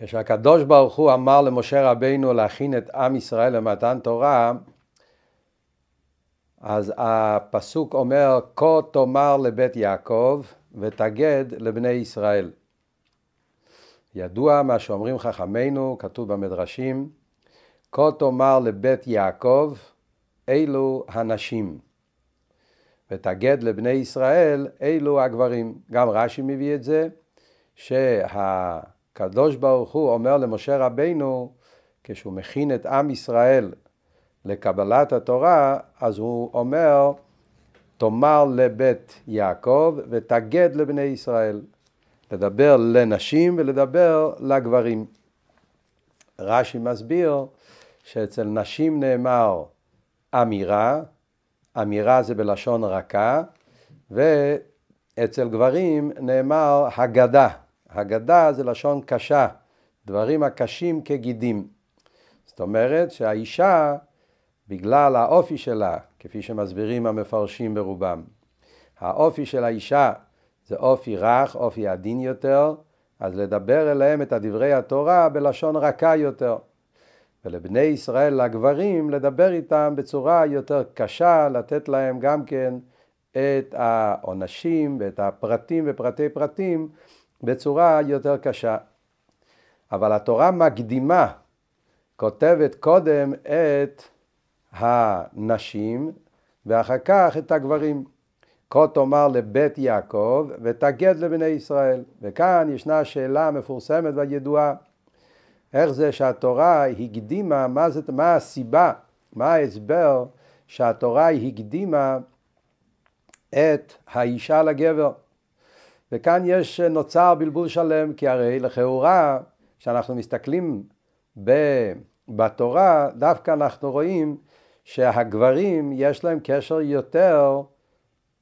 כשהקדוש ברוך הוא אמר למשה רבינו להכין את עם ישראל למתן תורה, אז הפסוק אומר, כה תאמר לבית יעקב ותגד לבני ישראל. ידוע מה שאומרים חכמינו, כתוב במדרשים, כה תאמר לבית יעקב, אלו הנשים. ותגד לבני ישראל, אלו הגברים. גם רש"י מביא את זה, שהקדוש ברוך הוא אומר למשה רבינו, כשהוא מכין את עם ישראל לקבלת התורה, אז הוא אומר, תאמר לבית יעקב ותגד לבני ישראל. לדבר לנשים ולדבר לגברים. רש"י מסביר שאצל נשים נאמר אמירה, אמירה זה בלשון רכה, ואצל גברים נאמר הגדה. הגדה זה לשון קשה, דברים הקשים כגידים. זאת אומרת שהאישה, בגלל האופי שלה, כפי שמסבירים המפרשים ברובם, האופי של האישה זה אופי רך, אופי עדין יותר, אז לדבר אליהם את הדברי התורה בלשון רכה יותר. ולבני ישראל, לגברים, לדבר איתם בצורה יותר קשה, לתת להם גם כן את העונשים ואת הפרטים ופרטי פרטים בצורה יותר קשה. אבל התורה מקדימה, כותבת קודם את הנשים ואחר כך את הגברים. כה תאמר לבית יעקב ותגד לבני ישראל. וכאן ישנה שאלה מפורסמת והידועה. איך זה שהתורה הקדימה, מה, זה, מה הסיבה, מה ההסבר שהתורה הקדימה את האישה לגבר. וכאן יש נוצר בלבול שלם, כי הרי לכאורה, כשאנחנו מסתכלים בתורה, דווקא אנחנו רואים שהגברים יש להם קשר יותר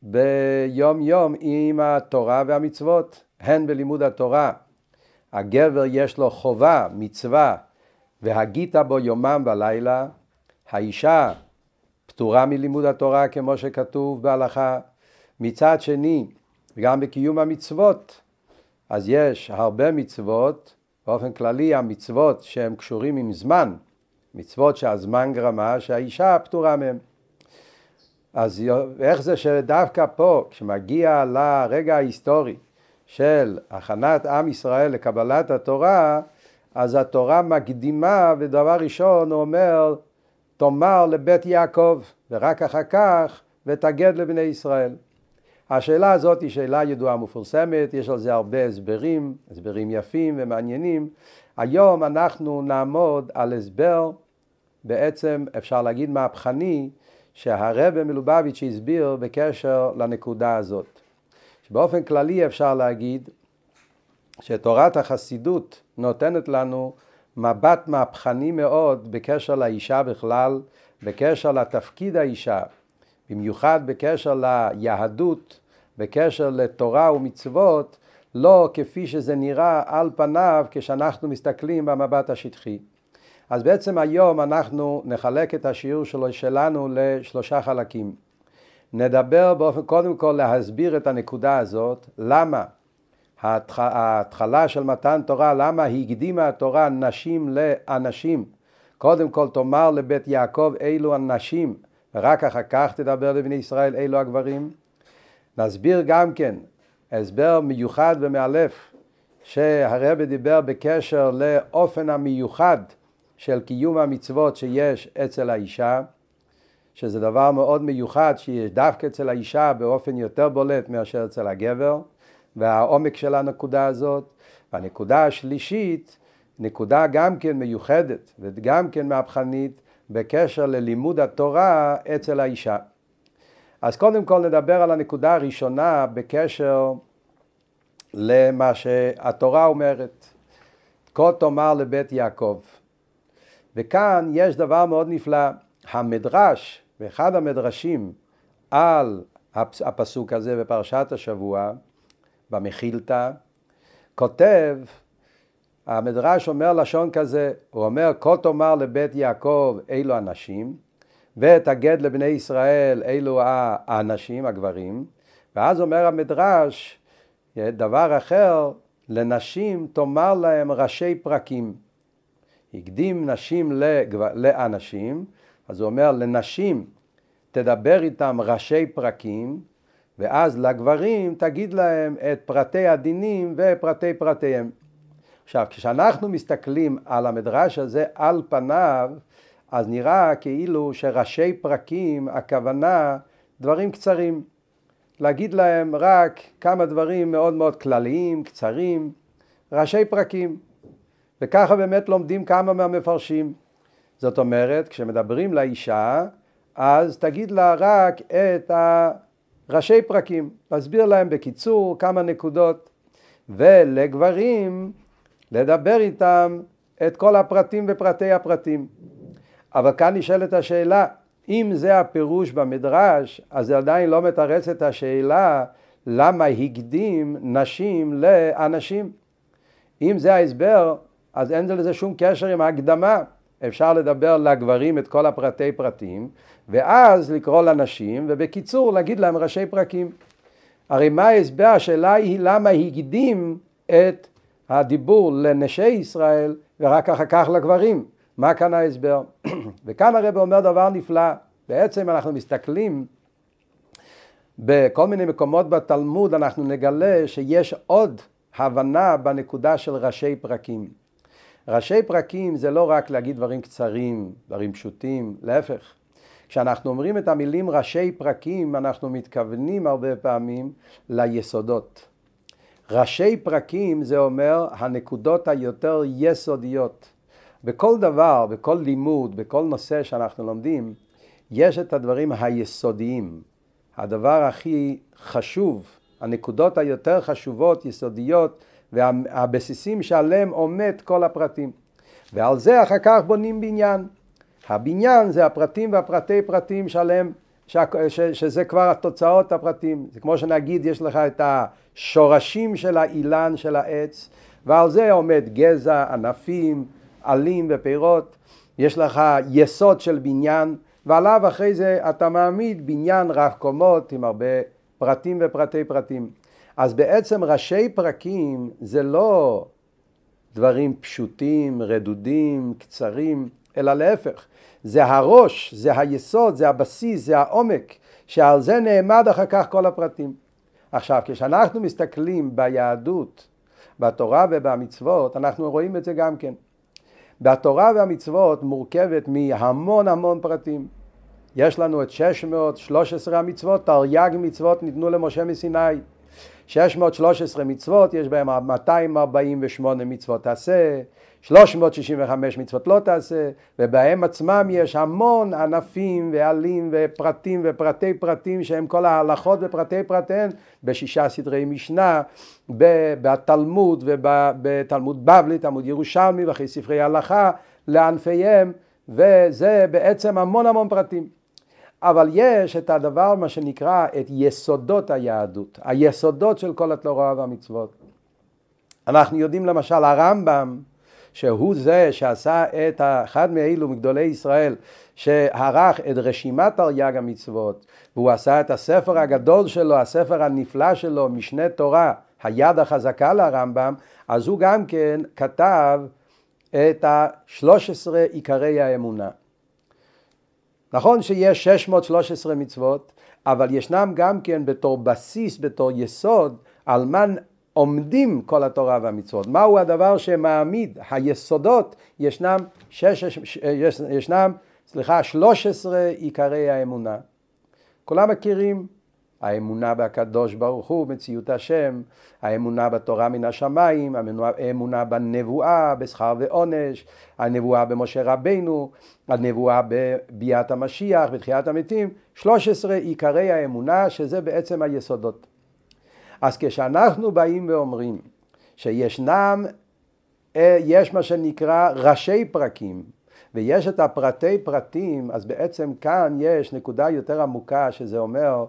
ביום יום עם התורה והמצוות, הן בלימוד התורה. הגבר יש לו חובה, מצווה, והגית בו יומם ולילה, האישה פטורה מלימוד התורה כמו שכתוב בהלכה. מצד שני, גם בקיום המצוות, אז יש הרבה מצוות, באופן כללי המצוות שהן קשורים עם זמן, מצוות שהזמן גרמה, שהאישה פטורה מהן. אז איך זה שדווקא פה, כשמגיע לרגע ההיסטורי של הכנת עם ישראל לקבלת התורה, אז התורה מקדימה, ודבר ראשון הוא אומר, תאמר לבית יעקב, ורק אחר כך, ותגד לבני ישראל. השאלה הזאת היא שאלה ידועה ומפורסמת, יש על זה הרבה הסברים, הסברים יפים ומעניינים. היום אנחנו נעמוד על הסבר, בעצם אפשר להגיד מהפכני, שהרבא מלובביץ' הסביר בקשר לנקודה הזאת. שבאופן כללי אפשר להגיד שתורת החסידות נותנת לנו מבט מהפכני מאוד בקשר לאישה בכלל, בקשר לתפקיד האישה, במיוחד בקשר ליהדות, בקשר לתורה ומצוות, לא כפי שזה נראה על פניו כשאנחנו מסתכלים במבט השטחי. אז בעצם היום אנחנו נחלק את השיעור שלו, שלנו לשלושה חלקים. נדבר באופן קודם כל להסביר את הנקודה הזאת, למה ההתחלה של מתן תורה, למה הקדימה התורה נשים לאנשים. קודם כל תאמר לבית יעקב אילו הנשים, ורק אחר כך תדבר לבני ישראל אילו הגברים. נסביר גם כן הסבר מיוחד ומאלף שהרבי דיבר בקשר לאופן המיוחד של קיום המצוות שיש אצל האישה, שזה דבר מאוד מיוחד שיש דווקא אצל האישה באופן יותר בולט מאשר אצל הגבר, והעומק של הנקודה הזאת. והנקודה השלישית, נקודה גם כן מיוחדת וגם כן מהפכנית בקשר ללימוד התורה אצל האישה. אז קודם כל נדבר על הנקודה הראשונה בקשר למה שהתורה אומרת. כה תאמר לבית יעקב. וכאן יש דבר מאוד נפלא. המדרש, באחד המדרשים על הפסוק הזה בפרשת השבוע, במחילתא, כותב, המדרש אומר לשון כזה, הוא אומר, כה תאמר לבית יעקב אלו אנשים, ותגד לבני ישראל אלו האנשים, הגברים, ואז אומר המדרש, דבר אחר, לנשים תאמר להם ראשי פרקים. הקדים נשים לגב... לאנשים, אז הוא אומר לנשים תדבר איתם ראשי פרקים, ואז לגברים תגיד להם את פרטי הדינים ופרטי פרטיהם. עכשיו, כשאנחנו מסתכלים על המדרש הזה על פניו, אז נראה כאילו שראשי פרקים, הכוונה דברים קצרים. להגיד להם רק כמה דברים מאוד מאוד כלליים, קצרים, ראשי פרקים. וככה באמת לומדים כמה מהמפרשים. זאת אומרת, כשמדברים לאישה, אז תגיד לה רק את הראשי פרקים, להסביר להם בקיצור כמה נקודות, ולגברים לדבר איתם את כל הפרטים ופרטי הפרטים. אבל כאן נשאלת השאלה, אם זה הפירוש במדרש, אז זה עדיין לא מתרץ את השאלה למה הקדים נשים לאנשים. אם זה ההסבר, אז אין לזה שום קשר עם ההקדמה. אפשר לדבר לגברים את כל הפרטי פרטים, ואז לקרוא לנשים, ובקיצור להגיד להם ראשי פרקים. הרי מה ההסבר? השאלה היא למה הקדים את הדיבור לנשי ישראל ורק אחר כך לגברים. מה כאן ההסבר? וכאן הרב אומר דבר נפלא. בעצם אנחנו מסתכלים בכל מיני מקומות בתלמוד, אנחנו נגלה שיש עוד הבנה בנקודה של ראשי פרקים. ראשי פרקים זה לא רק להגיד דברים קצרים, דברים פשוטים, להפך. כשאנחנו אומרים את המילים ראשי פרקים, אנחנו מתכוונים הרבה פעמים ליסודות. ראשי פרקים זה אומר הנקודות היותר יסודיות. בכל דבר, בכל לימוד, בכל נושא שאנחנו לומדים, יש את הדברים היסודיים. הדבר הכי חשוב, הנקודות היותר חשובות, יסודיות, והבסיסים שעליהם עומד כל הפרטים. ועל זה אחר כך בונים בניין. הבניין זה הפרטים והפרטי פרטים שעליהם, ש, ש, שזה כבר התוצאות הפרטים. זה כמו שנגיד יש לך את השורשים של האילן של העץ, ועל זה עומד גזע, ענפים, עלים ופירות. יש לך יסוד של בניין, ועליו אחרי זה אתה מעמיד בניין רב קומות עם הרבה פרטים ופרטי פרטים. אז בעצם ראשי פרקים זה לא דברים פשוטים, רדודים, קצרים, אלא להפך. זה הראש, זה היסוד, זה הבסיס, זה העומק, שעל זה נעמד אחר כך כל הפרטים. עכשיו, כשאנחנו מסתכלים ביהדות, בתורה ובמצוות, אנחנו רואים את זה גם כן. בתורה והמצוות מורכבת מהמון המון פרטים. יש לנו את 613 המצוות, תרי"ג מצוות ניתנו למשה מסיני. 613 מצוות, יש בהם 248 מצוות תעשה, 365 מצוות לא תעשה, ובהם עצמם יש המון ענפים ועלים ופרטים ופרטי פרטים שהם כל ההלכות ופרטי פרטיהן בשישה סדרי משנה, בתלמוד ובתלמוד בבלי, תלמוד ירושלמי וכי ספרי הלכה לענפיהם, וזה בעצם המון המון פרטים. אבל יש את הדבר, מה שנקרא, את יסודות היהדות, היסודות של כל התורה והמצוות. אנחנו יודעים למשל, הרמב"ם, שהוא זה שעשה את אחד מאלו מגדולי ישראל, שערך את רשימת תרי"ג המצוות, והוא עשה את הספר הגדול שלו, הספר הנפלא שלו, משנה תורה, היד החזקה לרמב"ם, אז הוא גם כן כתב את ה-13 עיקרי האמונה. נכון שיש 613 מצוות, אבל ישנם גם כן בתור בסיס, בתור יסוד, על מה עומדים כל התורה והמצוות. מהו הדבר שמעמיד, היסודות, ישנם, שש, שש, יש, ישנם סליחה, 13 עיקרי האמונה. כולם מכירים האמונה בקדוש ברוך הוא, מציאות השם, האמונה בתורה מן השמיים, האמונה בנבואה, בשכר ועונש, הנבואה במשה רבינו, הנבואה בביאת המשיח, בתחיית המתים, 13 עיקרי האמונה שזה בעצם היסודות. אז כשאנחנו באים ואומרים שישנם, אה, יש מה שנקרא ראשי פרקים, ויש את הפרטי פרטים, אז בעצם כאן יש נקודה יותר עמוקה שזה אומר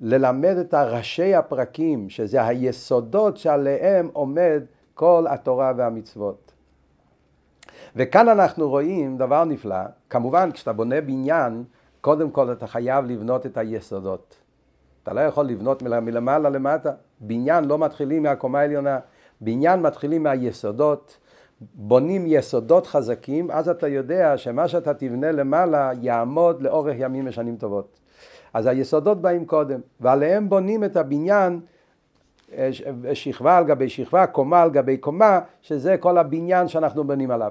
ללמד את הראשי הפרקים, שזה היסודות שעליהם עומד כל התורה והמצוות. וכאן אנחנו רואים דבר נפלא, כמובן כשאתה בונה בניין, קודם כל אתה חייב לבנות את היסודות. אתה לא יכול לבנות מלמעלה למטה, בניין לא מתחילים מהקומה העליונה, בניין מתחילים מהיסודות, בונים יסודות חזקים, אז אתה יודע שמה שאתה תבנה למעלה יעמוד לאורך ימים ושנים טובות. אז היסודות באים קודם, ועליהם בונים את הבניין אה, שכבה על גבי שכבה, קומה על גבי קומה, שזה כל הבניין שאנחנו בונים עליו.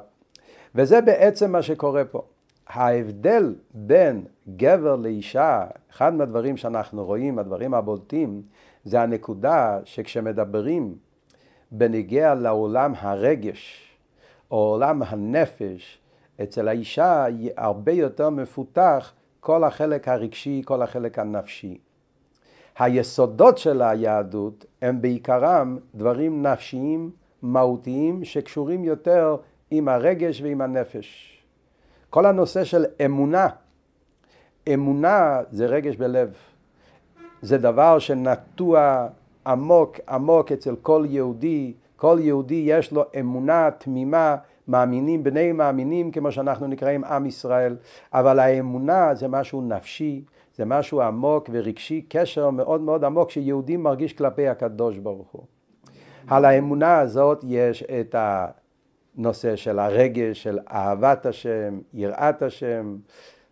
וזה בעצם מה שקורה פה. ההבדל בין גבר לאישה, אחד מהדברים שאנחנו רואים, הדברים הבולטים, זה הנקודה שכשמדברים בנגיע לעולם הרגש, או עולם הנפש, אצל האישה הרבה יותר מפותח כל החלק הרגשי, כל החלק הנפשי. היסודות של היהדות הם בעיקרם דברים נפשיים, מהותיים, שקשורים יותר עם הרגש ועם הנפש. כל הנושא של אמונה, אמונה זה רגש בלב. זה דבר שנטוע עמוק עמוק אצל כל יהודי, כל יהודי יש לו אמונה תמימה, מאמינים, בני מאמינים כמו שאנחנו נקראים עם ישראל, אבל האמונה זה משהו נפשי, זה משהו עמוק ורגשי, קשר מאוד מאוד עמוק שיהודי מרגיש כלפי הקדוש ברוך הוא. על האמונה הזאת יש את הנושא של הרגש, של אהבת השם, יראת השם,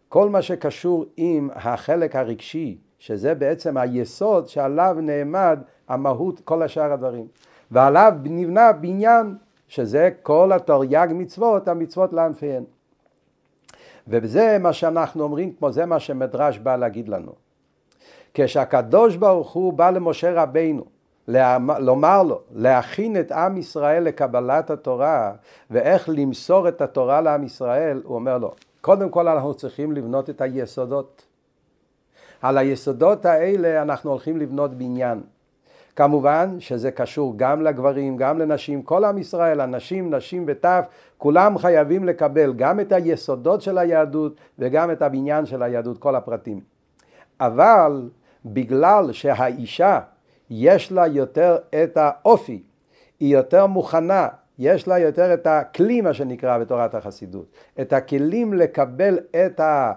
כל מה שקשור עם החלק הרגשי, שזה בעצם היסוד שעליו נעמד המהות, כל השאר הדברים. ועליו נבנה בניין, שזה כל התרי"ג מצוות, המצוות לענפיהן. וזה מה שאנחנו אומרים, כמו זה מה שמדרש בא להגיד לנו. כשהקדוש ברוך הוא בא למשה רבינו לומר לו, להכין את עם ישראל לקבלת התורה ואיך למסור את התורה לעם ישראל, הוא אומר לו, קודם כל אנחנו צריכים לבנות את היסודות. על היסודות האלה אנחנו הולכים לבנות בניין. כמובן שזה קשור גם לגברים, גם לנשים, כל עם ישראל, אנשים, נשים וטף, כולם חייבים לקבל גם את היסודות של היהדות וגם את הבניין של היהדות, כל הפרטים. אבל בגלל שהאישה יש לה יותר את האופי, היא יותר מוכנה, יש לה יותר את הכלי, מה שנקרא בתורת החסידות, את הכלים לקבל את, ה,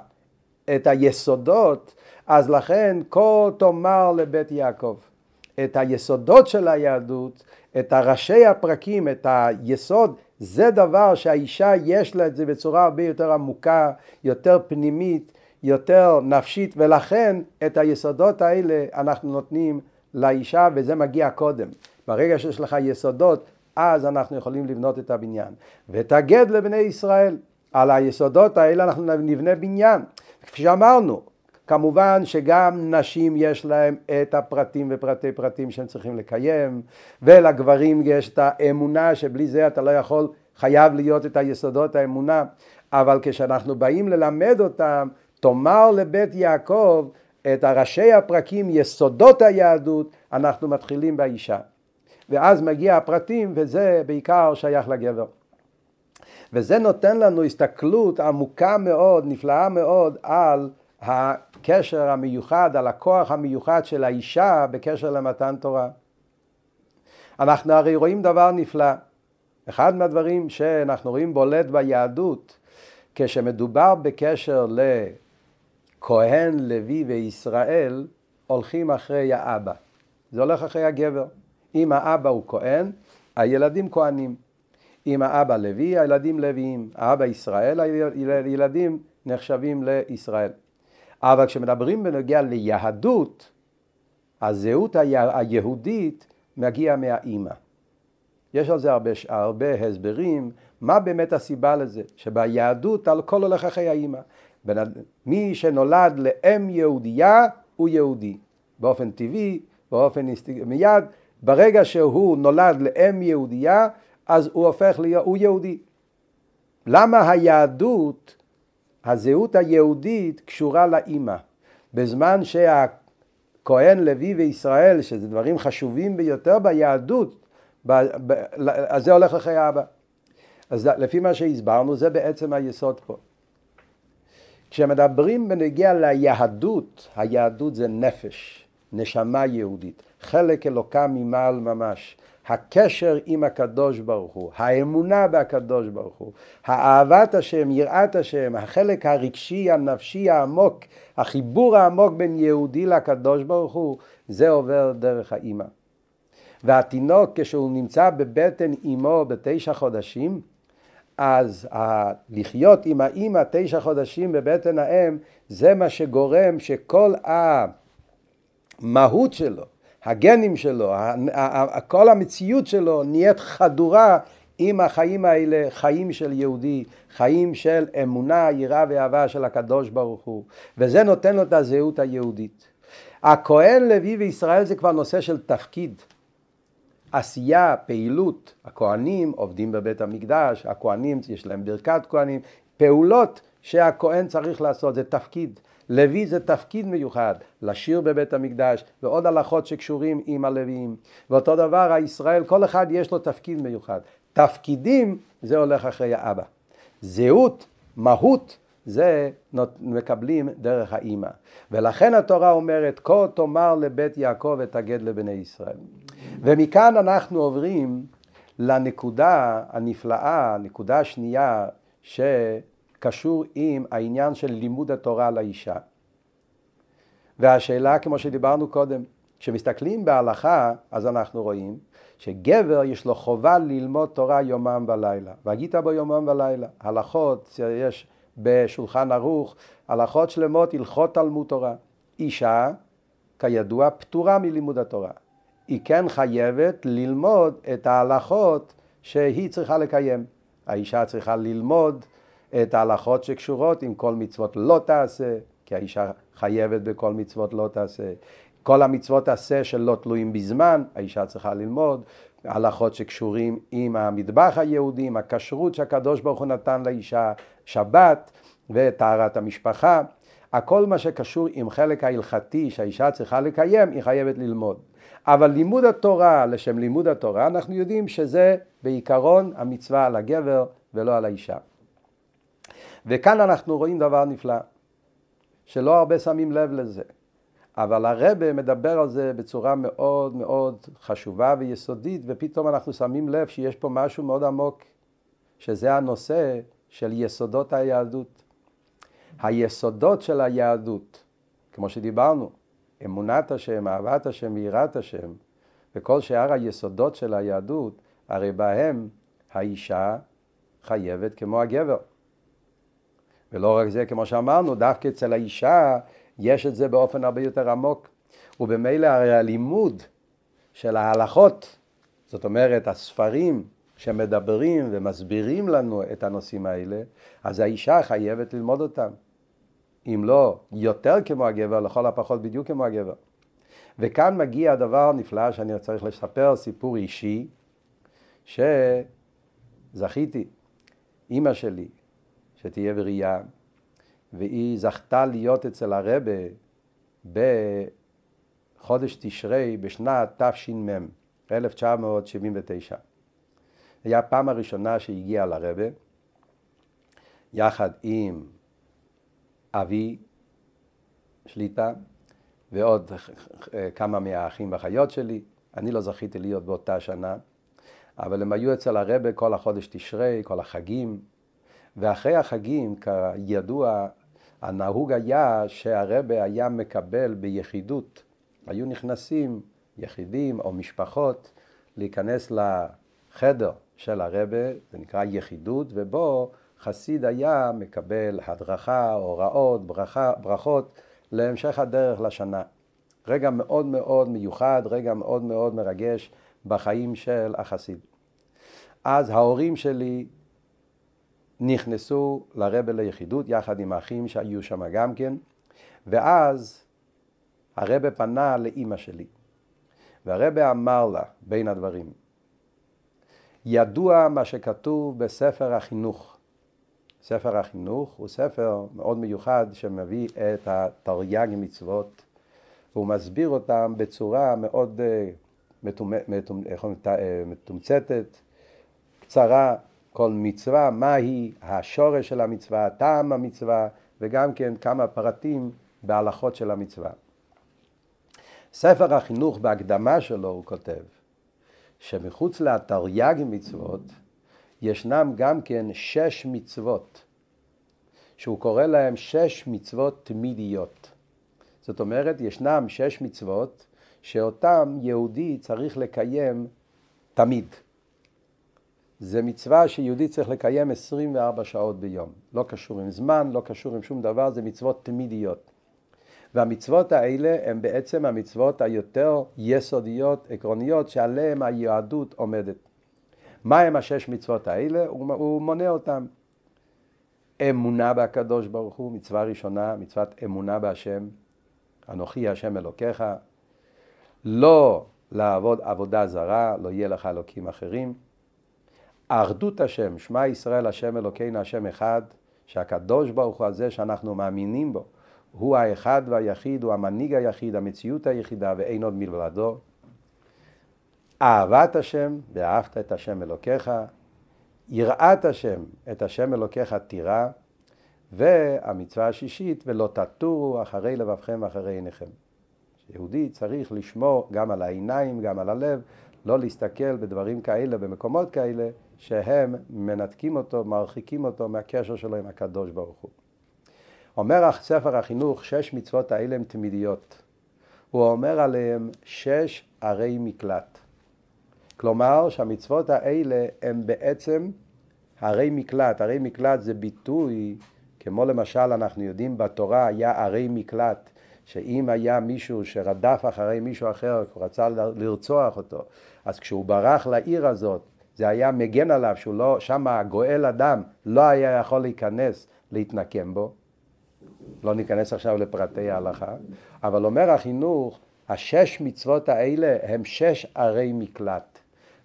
את היסודות, אז לכן כה תאמר לבית יעקב. את היסודות של היהדות, את הראשי הפרקים, את היסוד, זה דבר שהאישה יש לה את זה בצורה הרבה יותר עמוקה, יותר פנימית, יותר נפשית, ולכן את היסודות האלה אנחנו נותנים לאישה וזה מגיע קודם. ברגע שיש לך יסודות, אז אנחנו יכולים לבנות את הבניין. ותגד לבני ישראל, על היסודות האלה אנחנו נבנה בניין. כפי שאמרנו, כמובן שגם נשים יש להם את הפרטים ופרטי פרטים שהם צריכים לקיים, ולגברים יש את האמונה שבלי זה אתה לא יכול, חייב להיות את היסודות האמונה, אבל כשאנחנו באים ללמד אותם, תאמר לבית יעקב את הראשי הפרקים, יסודות היהדות, אנחנו מתחילים באישה. ואז מגיע הפרטים, וזה בעיקר שייך לגבר. וזה נותן לנו הסתכלות עמוקה מאוד, נפלאה מאוד, על הקשר המיוחד, על הכוח המיוחד של האישה בקשר למתן תורה. אנחנו הרי רואים דבר נפלא. אחד מהדברים שאנחנו רואים בולט ביהדות, כשמדובר בקשר לכהן, לוי וישראל, הולכים אחרי האבא. זה הולך אחרי הגבר. אם האבא הוא כהן, הילדים כהנים. אם האבא לוי, הילדים לוויים. האבא ישראל, הילדים נחשבים לישראל. אבל כשמדברים בנוגע ליהדות, הזהות היהודית מגיעה מהאימא. יש על זה הרבה, הרבה הסברים, מה באמת הסיבה לזה, שביהדות הכל הולך אחרי האימא. מי שנולד לאם יהודייה הוא יהודי, באופן טבעי, באופן מיד, ברגע שהוא נולד לאם יהודייה, אז הוא הופך להיות, הוא יהודי. למה היהדות הזהות היהודית קשורה לאימא. בזמן שהכהן לוי וישראל, שזה דברים חשובים ביותר ביהדות, אז זה הולך אחרי האבא. אז לפי מה שהסברנו, זה בעצם היסוד פה. כשמדברים בנגיע ליהדות, היהדות זה נפש, נשמה יהודית, חלק אלוקה ממעל ממש. הקשר עם הקדוש ברוך הוא, האמונה בהקדוש ברוך הוא, האהבת השם, יראת השם, החלק הרגשי, הנפשי העמוק, החיבור העמוק בין יהודי לקדוש ברוך הוא, זה עובר דרך האימא. והתינוק כשהוא נמצא בבטן אמו בתשע חודשים, אז לחיות עם האימא תשע חודשים בבטן האם, זה מה שגורם שכל המהות שלו, הגנים שלו, כל המציאות שלו נהיית חדורה עם החיים האלה, חיים של יהודי, חיים של אמונה, יראה ואהבה של הקדוש ברוך הוא, וזה נותן לו את הזהות היהודית. הכהן לוי וישראל זה כבר נושא של תפקיד. עשייה, פעילות, הכהנים עובדים בבית המקדש, הכהנים יש להם ברכת כהנים, פעולות שהכהן צריך לעשות, זה תפקיד. לוי זה תפקיד מיוחד, לשיר בבית המקדש, ועוד הלכות שקשורים עם הלוויים. ואותו דבר הישראל, כל אחד יש לו תפקיד מיוחד. תפקידים זה הולך אחרי האבא. זהות, מהות, זה מקבלים דרך האימא. ולכן התורה אומרת, כה תאמר לבית יעקב ותגד לבני ישראל. ומכאן אנחנו עוברים לנקודה הנפלאה, הנקודה השנייה, שקשור עם העניין של לימוד התורה לאישה. והשאלה, כמו שדיברנו קודם, כשמסתכלים בהלכה, אז אנחנו רואים שגבר יש לו חובה ללמוד תורה יומם ולילה. והגית בו יומם ולילה. הלכות, יש בשולחן ערוך, הלכות שלמות, הלכות תלמוד תורה. אישה, כידוע, פטורה מלימוד התורה. היא כן חייבת ללמוד את ההלכות שהיא צריכה לקיים. האישה צריכה ללמוד את ההלכות שקשורות עם כל מצוות לא תעשה, כי האישה חייבת בכל מצוות לא תעשה. כל המצוות עשה שלא תלויים בזמן, האישה צריכה ללמוד. הלכות שקשורים עם המטבח היהודי, עם הכשרות שהקדוש ברוך הוא נתן לאישה, שבת וטהרת המשפחה. הכל מה שקשור עם חלק ההלכתי שהאישה צריכה לקיים, היא חייבת ללמוד. אבל לימוד התורה, לשם לימוד התורה, אנחנו יודעים שזה בעיקרון המצווה על הגבר ולא על האישה. וכאן אנחנו רואים דבר נפלא, שלא הרבה שמים לב לזה. אבל הרבה מדבר על זה בצורה מאוד מאוד חשובה ויסודית, ופתאום אנחנו שמים לב שיש פה משהו מאוד עמוק, שזה הנושא של יסודות היהדות. היסודות של היהדות, כמו שדיברנו, אמונת השם, אהבת השם ויראת השם, וכל שאר היסודות של היהדות, הרי בהם האישה חייבת כמו הגבר. ולא רק זה, כמו שאמרנו, דווקא אצל האישה יש את זה באופן הרבה יותר עמוק. ובמילא הרי הלימוד של ההלכות, זאת אומרת הספרים שמדברים ומסבירים לנו את הנושאים האלה, אז האישה חייבת ללמוד אותם. אם לא יותר כמו הגבר, לכל הפחות בדיוק כמו הגבר. וכאן מגיע הדבר הנפלא שאני צריך לספר, סיפור אישי, שזכיתי, אימא שלי, שתהיה בריאה, והיא זכתה להיות אצל הרבה בחודש תשרי בשנת תש"מ, 1979. היה הפעם הראשונה שהגיעה לרבה, יחד עם אבי שליטה ועוד כמה מהאחים והאחיות שלי. אני לא זכיתי להיות באותה שנה, אבל הם היו אצל הרבה כל החודש תשרי, כל החגים, ואחרי החגים, כידוע, הנהוג היה שהרבה היה מקבל ביחידות, היו נכנסים יחידים או משפחות להיכנס לחדר של הרבה, זה נקרא יחידות, ובו חסיד היה מקבל הדרכה, הוראות, ברכה, ברכות להמשך הדרך לשנה. רגע מאוד מאוד מיוחד, רגע מאוד מאוד מרגש בחיים של החסיד. אז ההורים שלי נכנסו לרבה ליחידות יחד עם האחים שהיו שם גם כן, ואז הרבה פנה לאימא שלי, והרבה אמר לה בין הדברים, ידוע מה שכתוב בספר החינוך. ספר החינוך הוא ספר מאוד מיוחד שמביא את התרי"ג מצוות והוא מסביר אותם בצורה מאוד אה, אה, מתומצתת, קצרה, כל מצווה, מהי השורש של המצווה, טעם המצווה, וגם כן כמה פרטים בהלכות של המצווה. ספר החינוך בהקדמה שלו הוא כותב שמחוץ לתרי"ג מצוות ישנם גם כן שש מצוות שהוא קורא להם שש מצוות תמידיות. זאת אומרת, ישנם שש מצוות שאותם יהודי צריך לקיים תמיד. זה מצווה שיהודי צריך לקיים 24 שעות ביום. לא קשור עם זמן, לא קשור עם שום דבר, זה מצוות תמידיות. והמצוות האלה הן בעצם המצוות היותר יסודיות, עקרוניות, שעליהן היהדות עומדת. מה הם השש מצוות האלה? הוא, הוא מונה אותם. אמונה בקדוש ברוך הוא, מצווה ראשונה, מצוות אמונה בהשם, אנוכי השם אלוקיך, לא לעבוד עבודה זרה, לא יהיה לך אלוקים אחרים. אחדות השם, שמע ישראל השם אלוקינו השם אחד, שהקדוש ברוך הוא הזה שאנחנו מאמינים בו, הוא האחד והיחיד, הוא המנהיג היחיד, המציאות היחידה ואין עוד מלבדו. אהבת השם, ואהבת את השם אלוקיך, יראת השם, את השם אלוקיך תירא, והמצווה השישית, ולא תטורו אחרי לבבכם ואחרי עיניכם. יהודי צריך לשמור גם על העיניים, גם על הלב, לא להסתכל בדברים כאלה, במקומות כאלה, שהם מנתקים אותו, מרחיקים אותו מהקשר שלו עם הקדוש ברוך הוא. אומר ספר החינוך, שש מצוות האלה הן תמידיות. הוא אומר עליהן שש ערי מקלט. כלומר שהמצוות האלה הן בעצם ערי מקלט. ערי מקלט זה ביטוי, כמו למשל אנחנו יודעים בתורה היה ערי מקלט. שאם היה מישהו שרדף אחרי מישהו אחר, הוא רצה לרצוח אותו, אז כשהוא ברח לעיר הזאת, זה היה מגן עליו, שהוא לא, שם הגואל אדם לא היה יכול להיכנס, להתנקם בו. לא ניכנס עכשיו לפרטי ההלכה, אבל אומר החינוך, השש מצוות האלה הם שש ערי מקלט.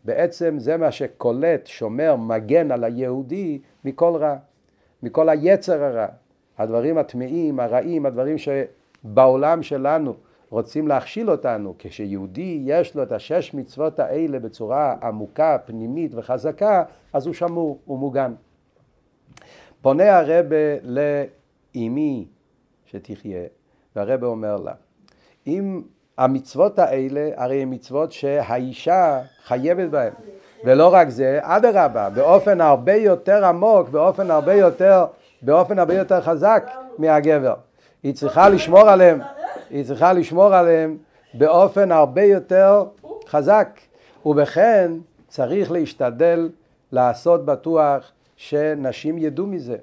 בעצם זה מה שקולט, שומר, מגן על היהודי מכל רע, מכל היצר הרע. הדברים הטמאים, הרעים, הדברים שבעולם שלנו רוצים להכשיל אותנו. כשיהודי יש לו את השש מצוות האלה בצורה עמוקה, פנימית וחזקה, אז הוא שמור, הוא מוגן. פונה הרבה לאמי שתחיה, והרבה אומר לה, אם המצוות האלה הרי הן מצוות שהאישה חייבת בהן. ולא רק זה, אדרבה, באופן הרבה יותר עמוק, באופן הרבה יותר, באופן הרבה יותר חזק מהגבר. היא צריכה לשמור עליהם, היא צריכה לשמור עליהם באופן הרבה יותר חזק. ובכן צריך להשתדל לעשות בטוח שנשים ידעו מזה,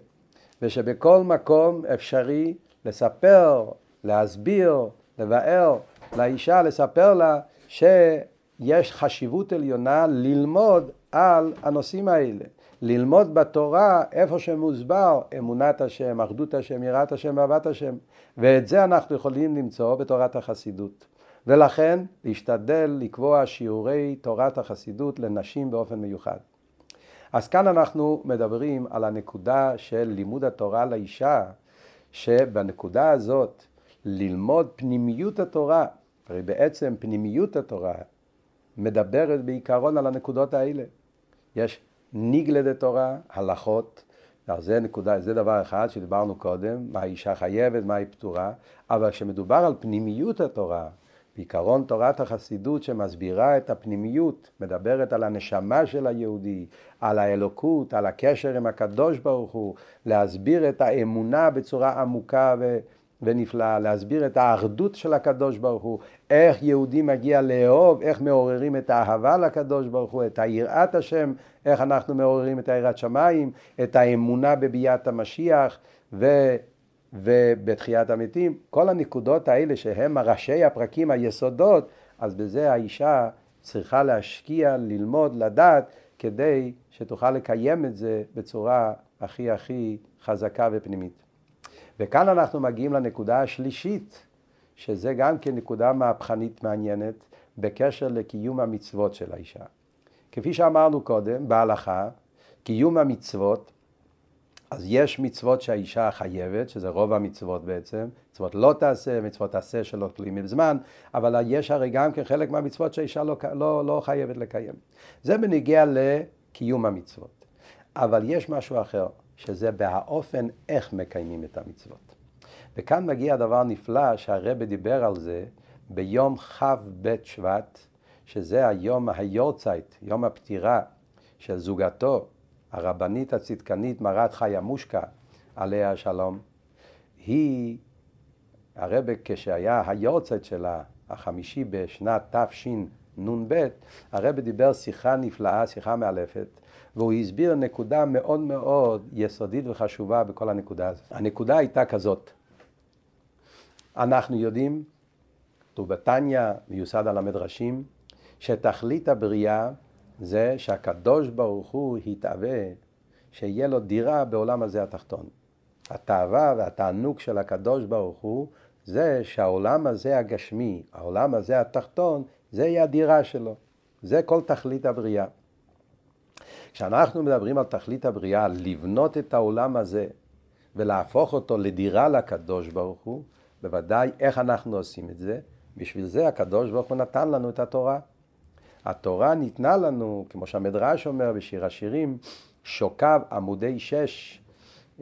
ושבכל מקום אפשרי לספר, להסביר, לבאר לאישה, לספר לה שיש חשיבות עליונה ללמוד על הנושאים האלה. ללמוד בתורה איפה שמוסבר אמונת השם, אחדות השם, יראת השם ואהבת השם. ואת זה אנחנו יכולים למצוא בתורת החסידות. ולכן להשתדל לקבוע שיעורי תורת החסידות לנשים באופן מיוחד. אז כאן אנחנו מדברים על הנקודה של לימוד התורה לאישה, שבנקודה הזאת ללמוד פנימיות התורה, הרי בעצם פנימיות התורה מדברת בעיקרון על הנקודות האלה. יש ניגלה תורה, הלכות, זה נקודה, זה דבר אחד שדיברנו קודם, מה האישה חייבת, מה היא פטורה, אבל כשמדובר על פנימיות התורה, בעיקרון תורת החסידות שמסבירה את הפנימיות, מדברת על הנשמה של היהודי, על האלוקות, על הקשר עם הקדוש ברוך הוא, להסביר את האמונה בצורה עמוקה ו... ונפלאה, להסביר את האחדות של הקדוש ברוך הוא, איך יהודי מגיע לאהוב, איך מעוררים את האהבה לקדוש ברוך הוא, את היראת השם, איך אנחנו מעוררים את היראת שמיים, את האמונה בביאת המשיח ו... ובתחיית המתים, כל הנקודות האלה שהם ראשי הפרקים, היסודות, אז בזה האישה צריכה להשקיע, ללמוד, לדעת, כדי שתוכל לקיים את זה בצורה הכי הכי חזקה ופנימית. וכאן אנחנו מגיעים לנקודה השלישית, שזה גם כן נקודה מהפכנית מעניינת בקשר לקיום המצוות של האישה. כפי שאמרנו קודם, בהלכה, קיום המצוות, אז יש מצוות שהאישה חייבת, שזה רוב המצוות בעצם, מצוות לא תעשה, מצוות תעשה שלא תלויים בזמן, אבל יש הרי גם כן חלק מהמצוות שהאישה לא, לא, לא חייבת לקיים. זה בניגיע לקיום המצוות. אבל יש משהו אחר, שזה באופן איך מקיימים את המצוות. וכאן מגיע דבר נפלא שהרבא דיבר על זה ביום כ"ב שבט, שזה היום היורצייט, יום הפטירה של זוגתו, הרבנית הצדקנית מרת חיה מושקה, עליה השלום. היא, הרבה כשהיה היורצייט שלה, החמישי בשנת תשנ"ב, הרב דיבר שיחה נפלאה, שיחה מאלפת, והוא הסביר נקודה מאוד מאוד יסודית וחשובה בכל הנקודה הזאת. הנקודה הייתה כזאת, אנחנו יודעים, כתוב בתניא, מיוסד על המדרשים, שתכלית הבריאה זה שהקדוש ברוך הוא יתאווה שיהיה לו דירה בעולם הזה התחתון. התאווה והתענוג של הקדוש ברוך הוא זה שהעולם הזה הגשמי, העולם הזה התחתון, זה יהיה הדירה שלו. זה כל תכלית הבריאה. כשאנחנו מדברים על תכלית הבריאה, לבנות את העולם הזה ולהפוך אותו לדירה לקדוש ברוך הוא, בוודאי איך אנחנו עושים את זה? בשביל זה הקדוש ברוך הוא נתן לנו את התורה. התורה ניתנה לנו, כמו שהמדרש אומר בשיר השירים, שוקב עמודי שש,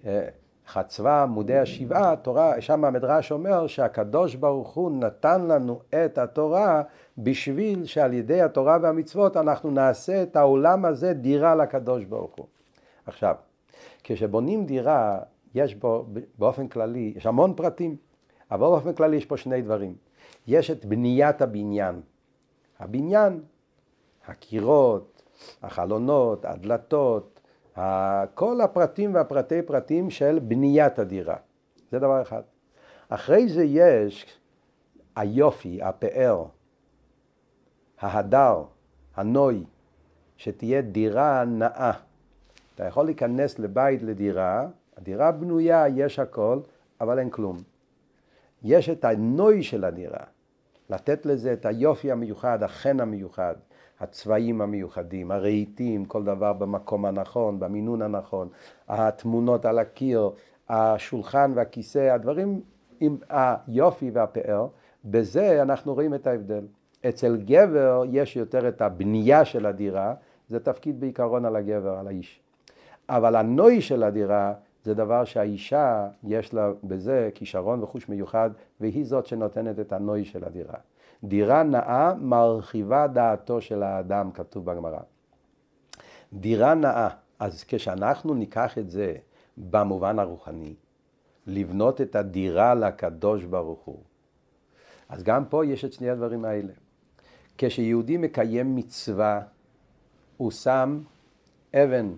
אה, חצבה עמודי השבעה, התורה, שם המדרש אומר שהקדוש ברוך הוא נתן לנו את התורה בשביל שעל ידי התורה והמצוות אנחנו נעשה את העולם הזה דירה לקדוש ברוך הוא. עכשיו, כשבונים דירה, יש בו באופן כללי, יש המון פרטים, אבל באופן כללי יש פה שני דברים. יש את בניית הבניין. הבניין, הקירות, החלונות, הדלתות, כל הפרטים והפרטי פרטים של בניית הדירה. זה דבר אחד. אחרי זה יש היופי, הפאר, ההדר, הנוי, שתהיה דירה נאה. אתה יכול להיכנס לבית לדירה, הדירה בנויה, יש הכל, אבל אין כלום. יש את הנוי של הדירה, לתת לזה את היופי המיוחד, החן המיוחד, הצבעים המיוחדים, הרהיטים, כל דבר במקום הנכון, במינון הנכון, התמונות על הקיר, השולחן והכיסא, הדברים עם היופי והפאר, בזה אנחנו רואים את ההבדל. אצל גבר יש יותר את הבנייה של הדירה, זה תפקיד בעיקרון על הגבר, על האיש. אבל הנוי של הדירה זה דבר שהאישה יש לה בזה כישרון וחוש מיוחד, והיא זאת שנותנת את הנוי של הדירה. דירה נאה מרחיבה דעתו של האדם, כתוב בגמרא. דירה נאה, אז כשאנחנו ניקח את זה במובן הרוחני, לבנות את הדירה לקדוש ברוך הוא, אז גם פה יש את שני הדברים האלה. כשיהודי מקיים מצווה, הוא שם אבן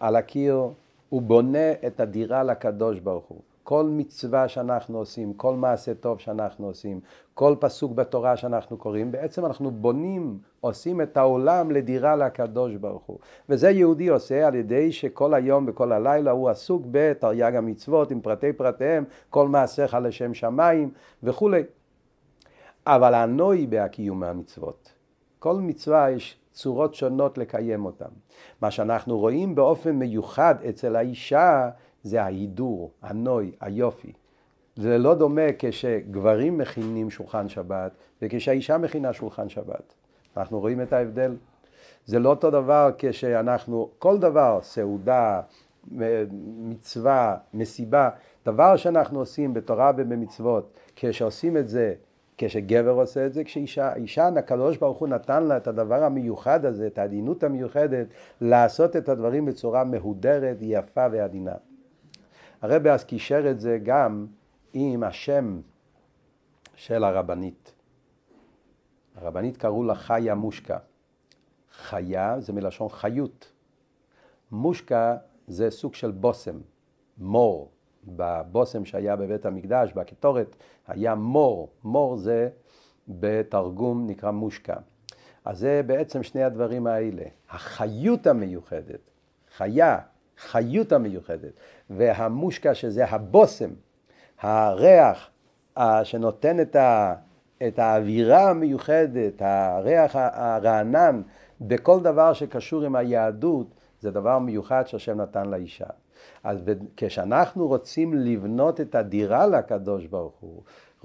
על הקיר, הוא בונה את הדירה לקדוש ברוך הוא. כל מצווה שאנחנו עושים, כל מעשה טוב שאנחנו עושים, כל פסוק בתורה שאנחנו קוראים, בעצם אנחנו בונים, עושים את העולם לדירה לקדוש ברוך הוא. וזה יהודי עושה על ידי שכל היום וכל הלילה הוא עסוק בתרי"ג המצוות עם פרטי פרטיהם, כל מעשיך לשם שמיים וכולי. אבל הנוי בהקיום המצוות. כל מצווה יש צורות שונות לקיים אותן. מה שאנחנו רואים באופן מיוחד אצל האישה זה ההידור, הנוי, היופי. זה לא דומה כשגברים מכינים שולחן שבת וכשהאישה מכינה שולחן שבת. אנחנו רואים את ההבדל. זה לא אותו דבר כשאנחנו, כל דבר, סעודה, מצווה, מסיבה, דבר שאנחנו עושים בתורה ובמצוות, כשעושים את זה כשגבר עושה את זה, כשאישה, אישה, הקדוש ברוך הוא נתן לה את הדבר המיוחד הזה, את העדינות המיוחדת, לעשות את הדברים בצורה מהודרת, יפה ועדינה. הרבי אז קישר את זה גם עם השם של הרבנית. הרבנית קראו לה חיה מושקה. חיה זה מלשון חיות. מושקה זה סוג של בושם, מור. בבושם שהיה בבית המקדש, בקטורת, היה מור. מור זה בתרגום נקרא מושקה. אז זה בעצם שני הדברים האלה. החיות המיוחדת, חיה, חיות המיוחדת, והמושקה שזה הבושם, הריח שנותן את, ה, את האווירה המיוחדת, הריח הרענן, בכל דבר שקשור עם היהדות, זה דבר מיוחד שהשם נתן לאישה. אז כשאנחנו רוצים לבנות את הדירה לקדוש ברוך הוא,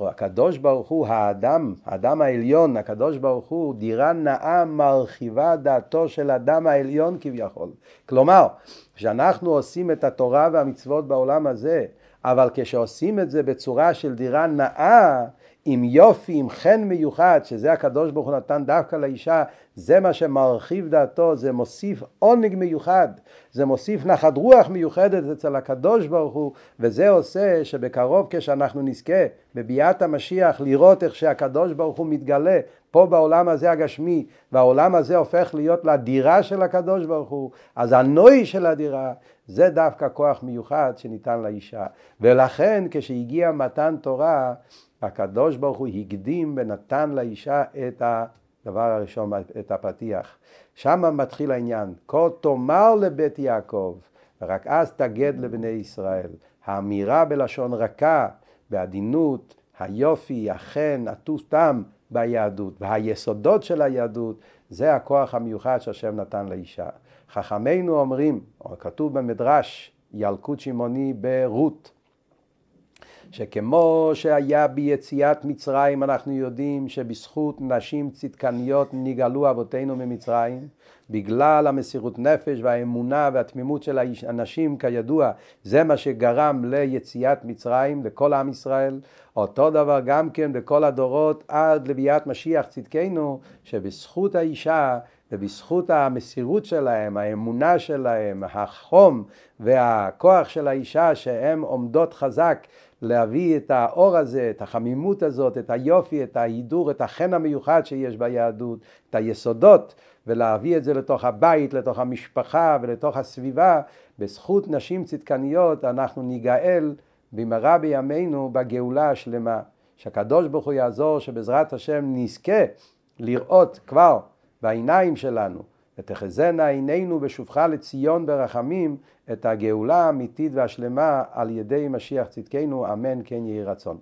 הקדוש ברוך הוא, האדם, האדם העליון, הקדוש ברוך הוא, דירה נאה מרחיבה דעתו של האדם העליון כביכול. כלומר, כשאנחנו עושים את התורה והמצוות בעולם הזה, אבל כשעושים את זה בצורה של דירה נאה, עם יופי, עם חן מיוחד, שזה הקדוש ברוך הוא נתן דווקא לאישה, זה מה שמרחיב דעתו, זה מוסיף עונג מיוחד, זה מוסיף נחת רוח מיוחדת אצל הקדוש ברוך הוא, וזה עושה שבקרוב כשאנחנו נזכה בביאת המשיח לראות איך שהקדוש ברוך הוא מתגלה פה בעולם הזה הגשמי, והעולם הזה הופך להיות לדירה של הקדוש ברוך הוא, אז הנוי של הדירה זה דווקא כוח מיוחד שניתן לאישה. ולכן כשהגיע מתן תורה, הקדוש ברוך הוא הקדים ונתן לאישה את הדבר הראשון, את הפתיח. שם מתחיל העניין. כה תאמר לבית יעקב, ורק אז תגד לבני ישראל. האמירה בלשון רכה, בעדינות, היופי, החן, הטוב טעם ביהדות, והיסודות של היהדות, זה הכוח המיוחד שהשם נתן לאישה. חכמינו אומרים, או כתוב במדרש, ילקוט שמעוני ברות, שכמו שהיה ביציאת מצרים אנחנו יודעים שבזכות נשים צדקניות נגאלו אבותינו ממצרים. בגלל המסירות נפש והאמונה והתמימות של הנשים כידוע זה מה שגרם ליציאת מצרים לכל עם ישראל. אותו דבר גם כן בכל הדורות עד לביאת משיח צדקנו שבזכות האישה ובזכות המסירות שלהם, האמונה שלהם, החום והכוח של האישה שהן עומדות חזק להביא את האור הזה, את החמימות הזאת, את היופי, את ההידור, את החן המיוחד שיש ביהדות, את היסודות, ולהביא את זה לתוך הבית, לתוך המשפחה ולתוך הסביבה, בזכות נשים צדקניות אנחנו ניגאל במהרה בימינו בגאולה השלמה. שהקדוש ברוך הוא יעזור שבעזרת השם נזכה לראות כבר בעיניים שלנו ותחזינה עינינו בשובך לציון ברחמים את הגאולה האמיתית והשלמה על ידי משיח צדקנו, אמן כן יהי רצון.